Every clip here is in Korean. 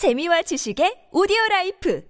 재미와 지식의 오디오 라이프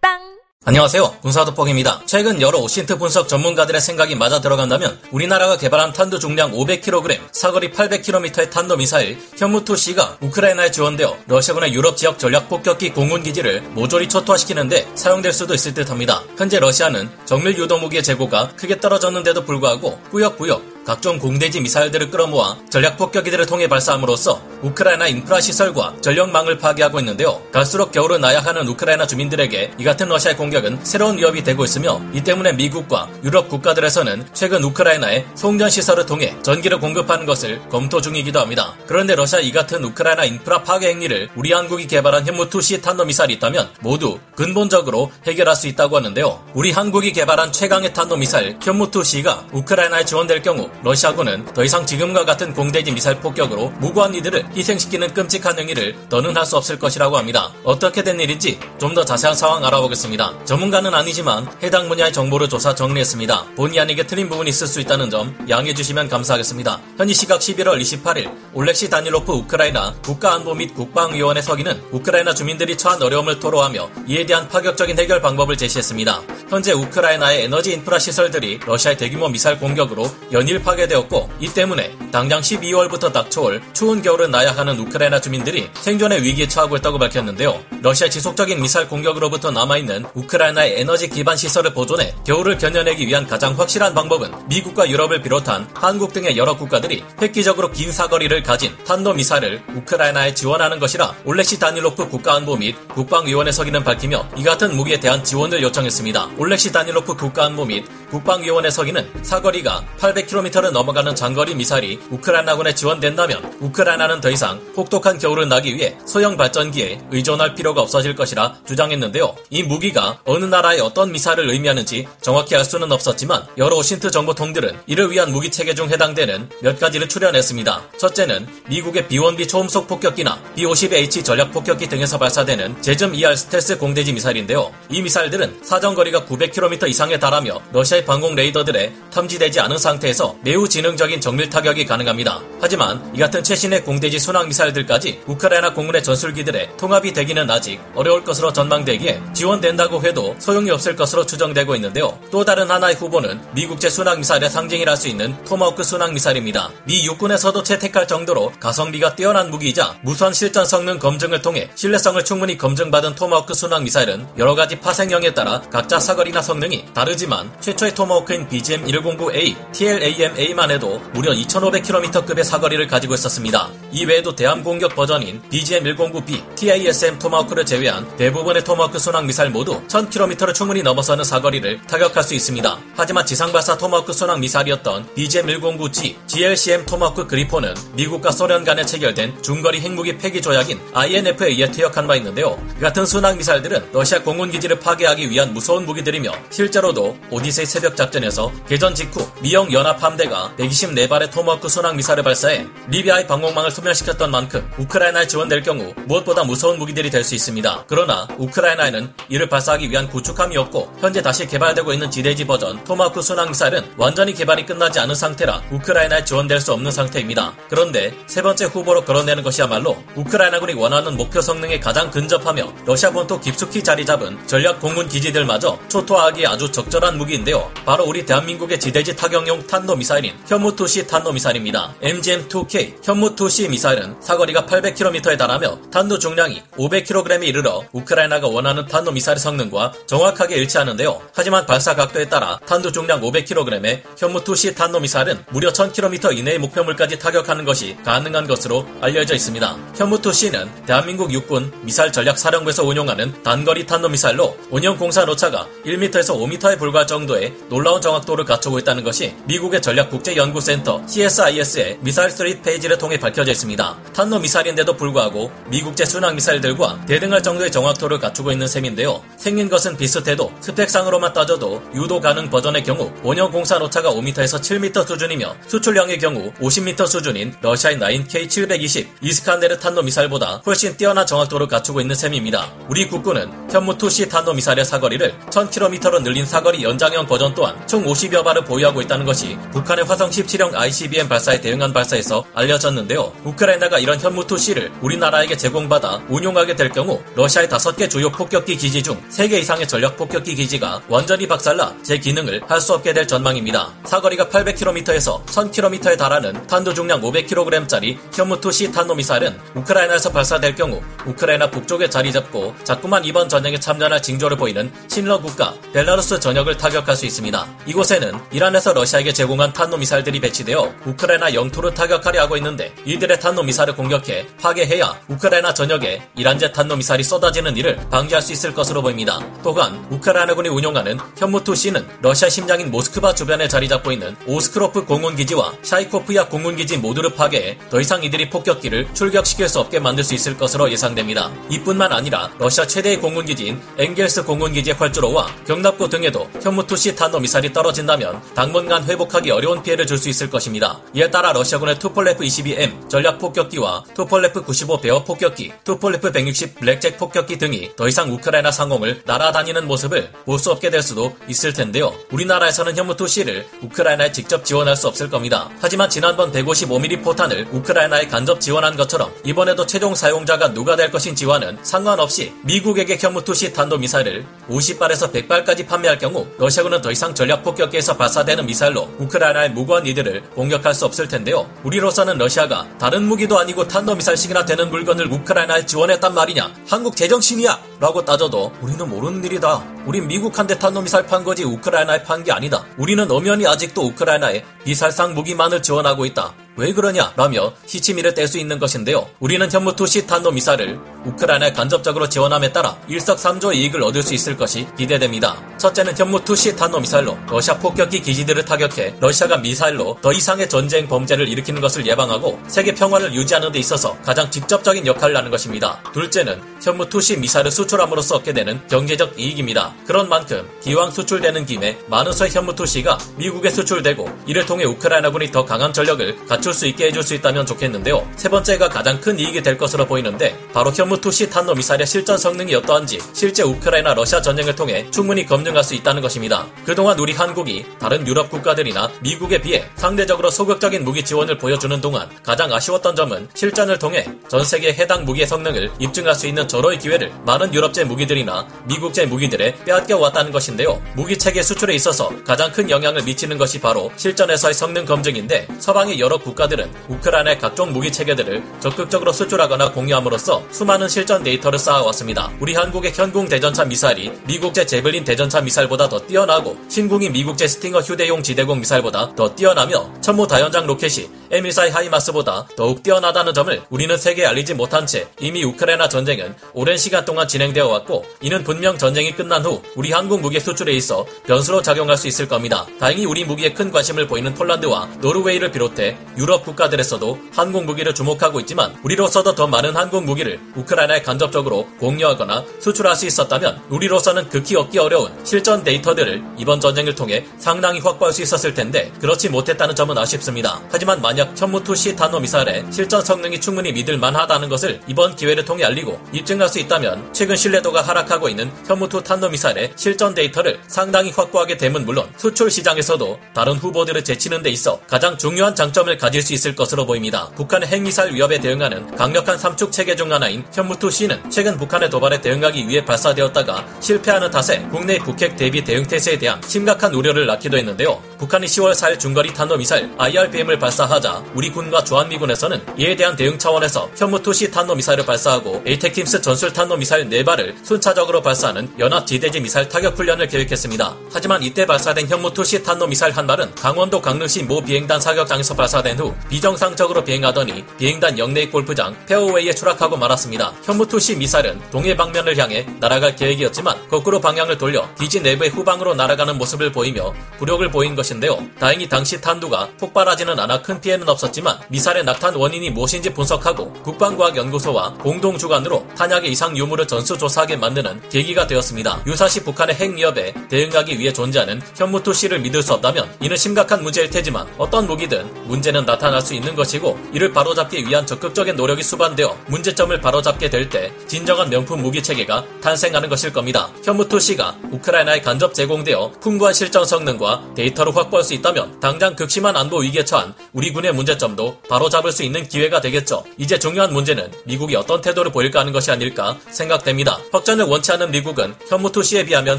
팟빵 안녕하세요. 군사도폭입니다. 최근 여러 OSINT 분석 전문가들의 생각이 맞아 들어간다면 우리나라가 개발한 탄도 중량 500kg, 사거리 800km의 탄도 미사일 현무투C가 우크라이나에 지원되어 러시아군의 유럽 지역 전략 폭격기 공군 기지를 모조리 초토화시키는데 사용될 수도 있을 듯합니다. 현재 러시아는 정밀 유도 무기의 재고가 크게 떨어졌는데도 불구하고 꾸역꾸역 각종 공대지 미사일들을 끌어모아 전략 폭격기들을 통해 발사함으로써 우크라이나 인프라 시설과 전력망을 파괴하고 있는데요. 갈수록 겨울을 나야 하는 우크라이나 주민들에게 이 같은 러시아의 공격은 새로운 위협이 되고 있으며 이 때문에 미국과 유럽 국가들에서는 최근 우크라이나에 송전 시설을 통해 전기를 공급하는 것을 검토 중이기도 합니다. 그런데 러시아 이 같은 우크라이나 인프라 파괴 행위를 우리 한국이 개발한 현무2시 탄도미사일이 있다면 모두 근본적으로 해결할 수 있다고 하는데요. 우리 한국이 개발한 최강의 탄도미사일 현무2시가 우크라이나에 지원될 경우 러시아군은 더 이상 지금과 같은 공대지 미사일 폭격으로 무고한 이들을 희생시키는 끔찍한 행위를 더는 할 수 없을 것이라고 합니다. 어떻게 된 일인지 좀 더 자세한 상황 알아보겠습니다. 전문가는 아니지만 해당 분야의 정보를 조사 정리했습니다. 본의 아니게 틀린 부분이 있을 수 있다는 점 양해해 주시면 감사하겠습니다. 현지 시각 11월 28일 올렉시 다닐로프 우크라이나 국가안보 및 국방위원회 서기는 우크라이나 주민들이 처한 어려움을 토로하며 이에 대한 파격적인 해결 방법을 제시했습니다. 현재 우크라이나의 에너지 인프라 시설들이 러시아의 대규모 미사일 공격으로 연일 파괴되었고 이 때문에 당장 12월부터 닥쳐올 추운 겨울을 나야 하는 우크라이나 주민들이 생존의 위기에 처하고 있다고 밝혔는데요. 러시아 지속적인 미사일 공격으로부터 남아있는 우크라이나의 에너지 기반 시설을 보존해 겨울을 견뎌내기 위한 가장 확실한 방법은 미국과 유럽을 비롯한 한국 등의 여러 국가들이 획기적으로 긴 사거리를 가진 탄도 미사일을 우크라이나에 지원하는 것이라 올렉시 다닐로프 국가안보 및 국방위원회 서기는 밝히며 이 같은 무기에 대한 지원을 요청했습니다. 올렉시 다닐로프 국가안보 및 국방위원회 서기는 사거리가 800km를 넘어가는 장거리 미사일이 우크라이나군에 지원된다면 우크라이나는 더 이상 혹독한 겨울을 나기 위해 소형 발전기에 의존할 필요가 없어질 것이라 주장했는데요. 이 무기가 어느 나라의 어떤 미사일을 의미하는지 정확히 알 수는 없었지만 여러 오신트 정보통들은 이를 위한 무기 체계 중 해당되는 몇 가지를 출연했습니다. 첫째는 미국의 B-1B 초음속 폭격기나 B-50H 전략 폭격기 등에서 발사되는 제즘 ER 스텔스 공대지 미사일인데요. 이 미사일들은 사정거리가 900km 이상에 달하며 러시아의 방공 레이더들에 탐지되지 않은 상태에서 매우 지능적인 정밀 타격이 가능합니다. 하지만 이 같은 최신의 공대지 순항 미사일들까지 우크라이나 공군의 전술기들의 통합이 되기는 아직 어려울 것으로 전망되기에 지원된다고 해도 소용이 없을 것으로 추정되고 있는데요. 또 다른 하나의 후보는 미국제 순항 미사일의 상징이라 할 수 있는 토마호크 순항 미사일입니다. 미 육군에서도 채택할 정도로 가성비가 뛰어난 무기이자 무수한 실전 성능 검증을 통해 신뢰성을 충분히 검증받은 토마호크 순항 미사일은 여러 가지 파생형에 따라 각자 사거리나 성능이 다르지만 최초의 토마호크인 BGM-109A, TLAM-A만 해도 무려 2,500km급의 사거리를 가지고 있었습니다. 이 외에도 대함 공격 버전인 BGM-109B, TASM 토마호크를 제외한 대부분의 토마호크 순항 미사일 모두 1000km를 충분히 넘어서는 사거리를 타격할 수 있습니다. 하지만 지상발사 토마호크 순항 미사일이었던 BGM-109G, GLCM 토마호크 그리폰은 미국과 소련 간에 체결된 중거리 핵무기 폐기 조약인 INF에 의해 퇴역한 바 있는데요. 이 같은 순항 미사일들은 러시아 공군 기지를 파괴하기 위한 무서운 무기들이며 실제로도 오디세이 새벽 작전에서 개전 직후 미영 연합 함대가 124발의 토마호크 순항 미사일을 발사해 리비아의 방공망을 소멸 시켰던 만큼 우크라이나에 지원될 경우 무엇보다 무서운 무기들이 될 수 있습니다. 그러나 우크라이나에는 이를 발사하기 위한 구축함이 없고 현재 다시 개발되고 있는 지대지 버전 토마호크 순항 미사일은 완전히 개발이 끝나지 않은 상태라 우크라이나에 지원될 수 없는 상태입니다. 그런데 세 번째 후보로 거론되는 것이야말로 우크라이나군이 원하는 목표 성능에 가장 근접하며 러시아 본토 깊숙이 자리 잡은 전략 공군 기지들마저 초토화하기에 아주 적절한 무기인데요. 바로 우리 대한민국의 지대지 타격용 탄도 미사일인 현무2C 탄도 미사일입니다. MGM-2K 현무2C 미사일 은 사거리가 800km에 달하며 탄도 중량이 500kg에 이르러 우크라이나가 원하는 탄도 미사일 성능과 정확하게 일치하는데요. 하지만 발사 각도에 따라 탄도 중량 500kg의 현무2C 탄도 미사일은 무려 1000km 이내의 목표물까지 타격하는 것이 가능한 것으로 알려져 있습니다. 현무2C는 대한민국 육군 미사일 전략 사령부에서 운용하는 단거리 탄도 미사일로 원형 공산 오차가 1m에서 5m에 불과할 정도의 놀라운 정확도를 갖추고 있다는 것이 미국의 전략 국제연구센터 CSIS의 Missile Threat 페이지를 통해 밝혀져 있습니다. 탄도 미사일인데도 불구하고 미국제 순항 미사일들과 대등할 정도의 정확도를 갖추고 있는 셈인데요. 생긴 것은 비슷해도 스펙상으로만 따져도 유도 가능 버전의 경우 원형 공사 노차가 5m에서 7m 수준이며 수출량의 경우 50m 수준인 러시아의 9K720 이스칸데르 탄도 미사일보다 훨씬 뛰어난 정확도를 갖추고 있는 셈입니다. 우리 국군은 현무 2C 탄도 미사일의 사거리를 1000km로 늘린 사거리 연장형 버전 또한 총 50여 발을 보유하고 있다는 것이 북한의 화성 17형 ICBM 발사에 대응한 발사 발사해서 알려졌는데요. 우크라이나가 이런 현무투-C를 우리나라에게 제공받아 운용하게 될 경우 러시아의 다섯 개 주요 폭격기 기지 중세개 이상의 전략 폭격기 기지가 완전히 박살나 제 기능을 할 수 없게 될 전망입니다. 사거리가 800km에서 1000km에 달하는 탄도 중량 500kg짜리 현무투-C 탄도미사일은 우크라이나에서 발사될 경우 우크라이나 북쪽에 자리 잡고 자꾸만 이번 전쟁에 참전할 징조를 보이는 친러 국가 벨라루스 전역을 타격할 수 있습니다. 이곳에는 이란에서 러시아에게 제공한 탄도미사일들이 배치되어 우크라이나 영토를 타격하려 하고 있는데 이들의 탄도미사일을 공격해 파괴해야 우크라이나 전역에 이란제 탄도미사일이 쏟아지는 일을 방지할 수 있을 것으로 보입니다. 또한 우크라이나군이 운용하는 현무투-C는 러시아 심장인 모스크바 주변에 자리 잡고 있는 오스트로프 공군기지와 샤이코프카 공군기지 모두를 파괴해 더 이상 이들이 폭격기를 출격시킬 수 없게 만들 수 있을 것으로 예상됩니다. 이뿐만 아니라 러시아 최대의 공군기지인 엥겔스 공군기지의 활주로와 격납고 등에도 현무투-C 탄도미사일이 떨어진다면 당분간 회복하기 어려운 피해를 줄 수 있을 것입니다. 이에 따라 러시아군의 투폴레프 22M 전략 폭격기와 투폴레프 95 베어 폭격기, 투폴레프 160 블랙잭 폭격기 등이 더 이상 우크라이나 상공을 날아다니는 모습을 볼 수 없게 될 수도 있을 텐데요. 우리나라에서는 현무투-C를 우크라이나에 직접 지원할 수 없을 겁니다. 하지만 지난번 155mm 포탄을 우크라이나에 간접 지원한 것처럼 이번에도 최종 사용자가 누가 될 것인지와는 상관없이 미국에게 현무투-C 탄도미사일을 50발에서 100발까지 판매할 경우 러시아군은 더 이상 전략 폭격기에서 발사되는 미사일로 우크라이나의 무고한 이들을 공격할 수 없을 텐데요. 우리로서는 러시아가 다른 무기도 아니고 탄도미사일씩이나 되는 물건을 우크라이나에 지원했단 말이냐? 한국 제정신이야! 라고 따져도 우리는 모르는 일이다. 우린 미국한테 탄도미사일 판 거지 우크라이나에 판 게 아니다. 우리는 엄연히 아직도 우크라이나에 비살상 무기만을 지원하고 있다. 왜 그러냐? 라며 시치미를 뗄 수 있는 것인데요. 우리는 현무투시 탄도미사를 우크라이나에 간접적으로 지원함에 따라 일석삼조 이익을 얻을 수 있을 것이 기대됩니다. 첫째는 현무투시 탄도미사일로 러시아 폭격기 기지들을 타격해 러시아가 미사일로 더 이상의 전쟁 범죄를 일으키는 것을 예방하고 세계 평화를 유지하는 데 있어서 가장 직접적인 역할을 하는 것입니다. 둘째는 현무투시 미사일을 수출함으로써 얻게 되는 경제적 이익입니다. 그런 만큼 기왕 수출되는 김에 수의 현무투시가 미국에 수출되고 이를 통해 우크라이나군이 더 강한 전력을 갖출 수 있게 해줄 수 있다면 좋겠는데요. 세 번째가 가장 큰 이익이 될 것으로 보이는데 바로 현무투시 탄도 미사일의 실전 성능이 어떠한지 실제 우크라이나 러시아 전쟁을 통해 충분히 검증할 수 있다는 것입니다. 그동안 우리 한국이 다른 유럽 국가들이나 미국에 비해 상대적으로 소극적인 무기 지원을 보여주는 동안 가장 아쉬웠던 점은 실전을 통해 전 세계 해당 무기의 성능을 입증할 수 있는 절호의 기회를 많은 유럽제 무기들이나 미국제 무기들에 빼앗겨 왔다는 것인데요. 무기 체계 수출에 있어서 가장 큰 영향을 미치는 것이 바로 실전에서의 성능 검증인데 서방의 여러 국가들은 우크라이나의 각종 무기 체계들을 적극적으로 수출하거나 공유함으로써 수많은 실전 데이터를 쌓아왔습니다. 우리 한국의 현궁 대전차 미사일이 미국제 재블린 대전차 미사일보다 더 뛰어나고 신궁이 미국제 스팅어 휴대용 지대공 미사일보다 더 뛰어나며 천무 다연장 로켓이 M142 하이마스보다 더욱 뛰어나다는 점을 우리는 세계에 알리지 못한 채 이미 우크라이나 전쟁은 오랜 시간 동안 진행되어 왔고 이는 분명 전쟁이 끝난 후 우리 한국 무기 수출에 있어 변수로 작용할 수 있을 겁니다. 다행히 우리 무기에 큰 관심을 보이는 폴란드와 노르웨이를 비롯해 유럽 국가들에서도 한국 무기를 주목하고 있지만 우리로서도 더 많은 한국 무기를 우크라이나에 간접적으로 공유하거나 수출할 수 있었다면 우리로서는 극히 얻기 어려운 실전 데이터들을 이번 전쟁을 통해 상당히 확보할 수 있었을 텐데 그렇지 못했다는 점은 아쉽습니다. 하지만 만약 현무투C 탄도 미사일의 실전 성능이 충분히 믿을 만하다는 것을 이번 기회를 통해 알리고 입증할 수 있다면 최근 신뢰도가 하락하고 있는 현무 two 탄도 미사일의 실전 데이터를 상당히 확보하게 되면 물론 수출 시장에서도 다른 후보들을 제치는 데 있어 가장 중요한 장점을 가질 수 있을 것으로 보입니다. 북한의 핵미사일 위협에 대응하는 강력한 삼축 체계 중 하나인 현무 two-C는 최근 북한의 도발에 대응하기 위해 발사되었다가 실패하는 탓에 국내 북핵 대비 대응 태세에 대한 심각한 우려를 낳기도 했는데요. 북한이 10월 4일 중거리 탄도 미사일 IRBM을 발사하자 우리 군과 주한미군에서는 이에 대한 대응 차원에서 현무 two-C 탄도미사일을 발사하고 ATACMS 전술 탄도미사일 4발을 순차적으로 발사하는 연합 지대지 미사일 타격 훈련을 계획했습니다. 하지만 이때 발사된 현무 two-C 탄도미사일 한 발은 강원도 강릉시 모 비행단 사격장에서 발사된 후 비정상적으로 비행하더니 비행단 영내 골프장 페어웨이에 추락하고 말았습니다. 현무투-C 미사일은 동해 방면을 향해 날아갈 계획이었지만 거꾸로 방향을 돌려 기지 내부의 후방으로 날아가는 모습을 보이며 부력을 보인 것인데요. 다행히 당시 탄두가 폭발하지는 않아 큰 피해는 없었지만 미사일의 낙탄 원인이 무엇인지 분석하고 국방과학연구소와 공동 주관으로 탄약의 이상 유무를 전수조사하게 만드는 계기가 되었습니다. 유사시 북한의 핵 위협에 대응하기 위해 존재하는 현무투-C를 믿을 수 없다면 이는 심각한 문제일 테지만 어떤 무기든 문제는 나타날 수 있는 것이고 이를 바로잡기 위한 적극적인 노력이 수반되어 문제점을 바로잡게 될 때 진정한 명품 무기 체계가 탄생하는 것일 겁니다. 현무2C가 우크라이나에 간접 제공되어 풍부한 실전 성능과 데이터를 확보할 수 있다면 당장 극심한 안보 위기에 처한 우리 군의 문제점도 바로잡을 수 있는 기회가 되겠죠. 이제 중요한 문제는 미국이 어떤 태도를 보일까 하는 것이 아닐까 생각됩니다. 확전을 원치 않은 미국은 현무2C에 비하면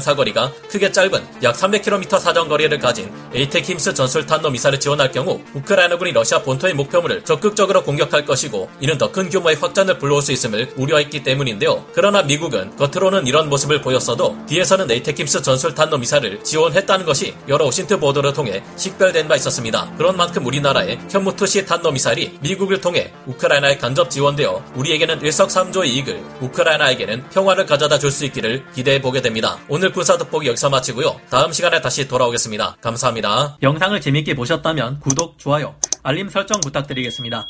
사거리가 크게 짧은 약 300km 사정거리를 가진 ATACMS 전술 탄도 미사일을 지원할 경우 우크라이나군이 러시아 본토의 목표물을 적극적으로 공격할 것이고 이는 더 큰 규모의 확전을 불러올 수 있음을 우려했기 때문인데요. 그러나 미국은 겉으로는 이런 모습을 보였어도 뒤에서는 ATACMS 전술 탄도 미사일을 지원했다는 것이 여러 OSINT 보도를 통해 식별된 바 있었습니다. 그런 만큼 우리나라의 현무2C 탄도 미사일이 미국을 통해 우크라이나에 간접 지원되어 우리에게는 일석삼조의 이익을 우크라이나에게는 평화를 가져다 줄 수 있기를 기대해 보게 됩니다. 오늘 군사 돋보기 여기서 마치고요. 다음 시간에 다시 돌아오겠습니다. 감사합니다. 영상을 재밌게 보셨다면 구독, 좋아요, 알림 설정 부탁드리겠습니다.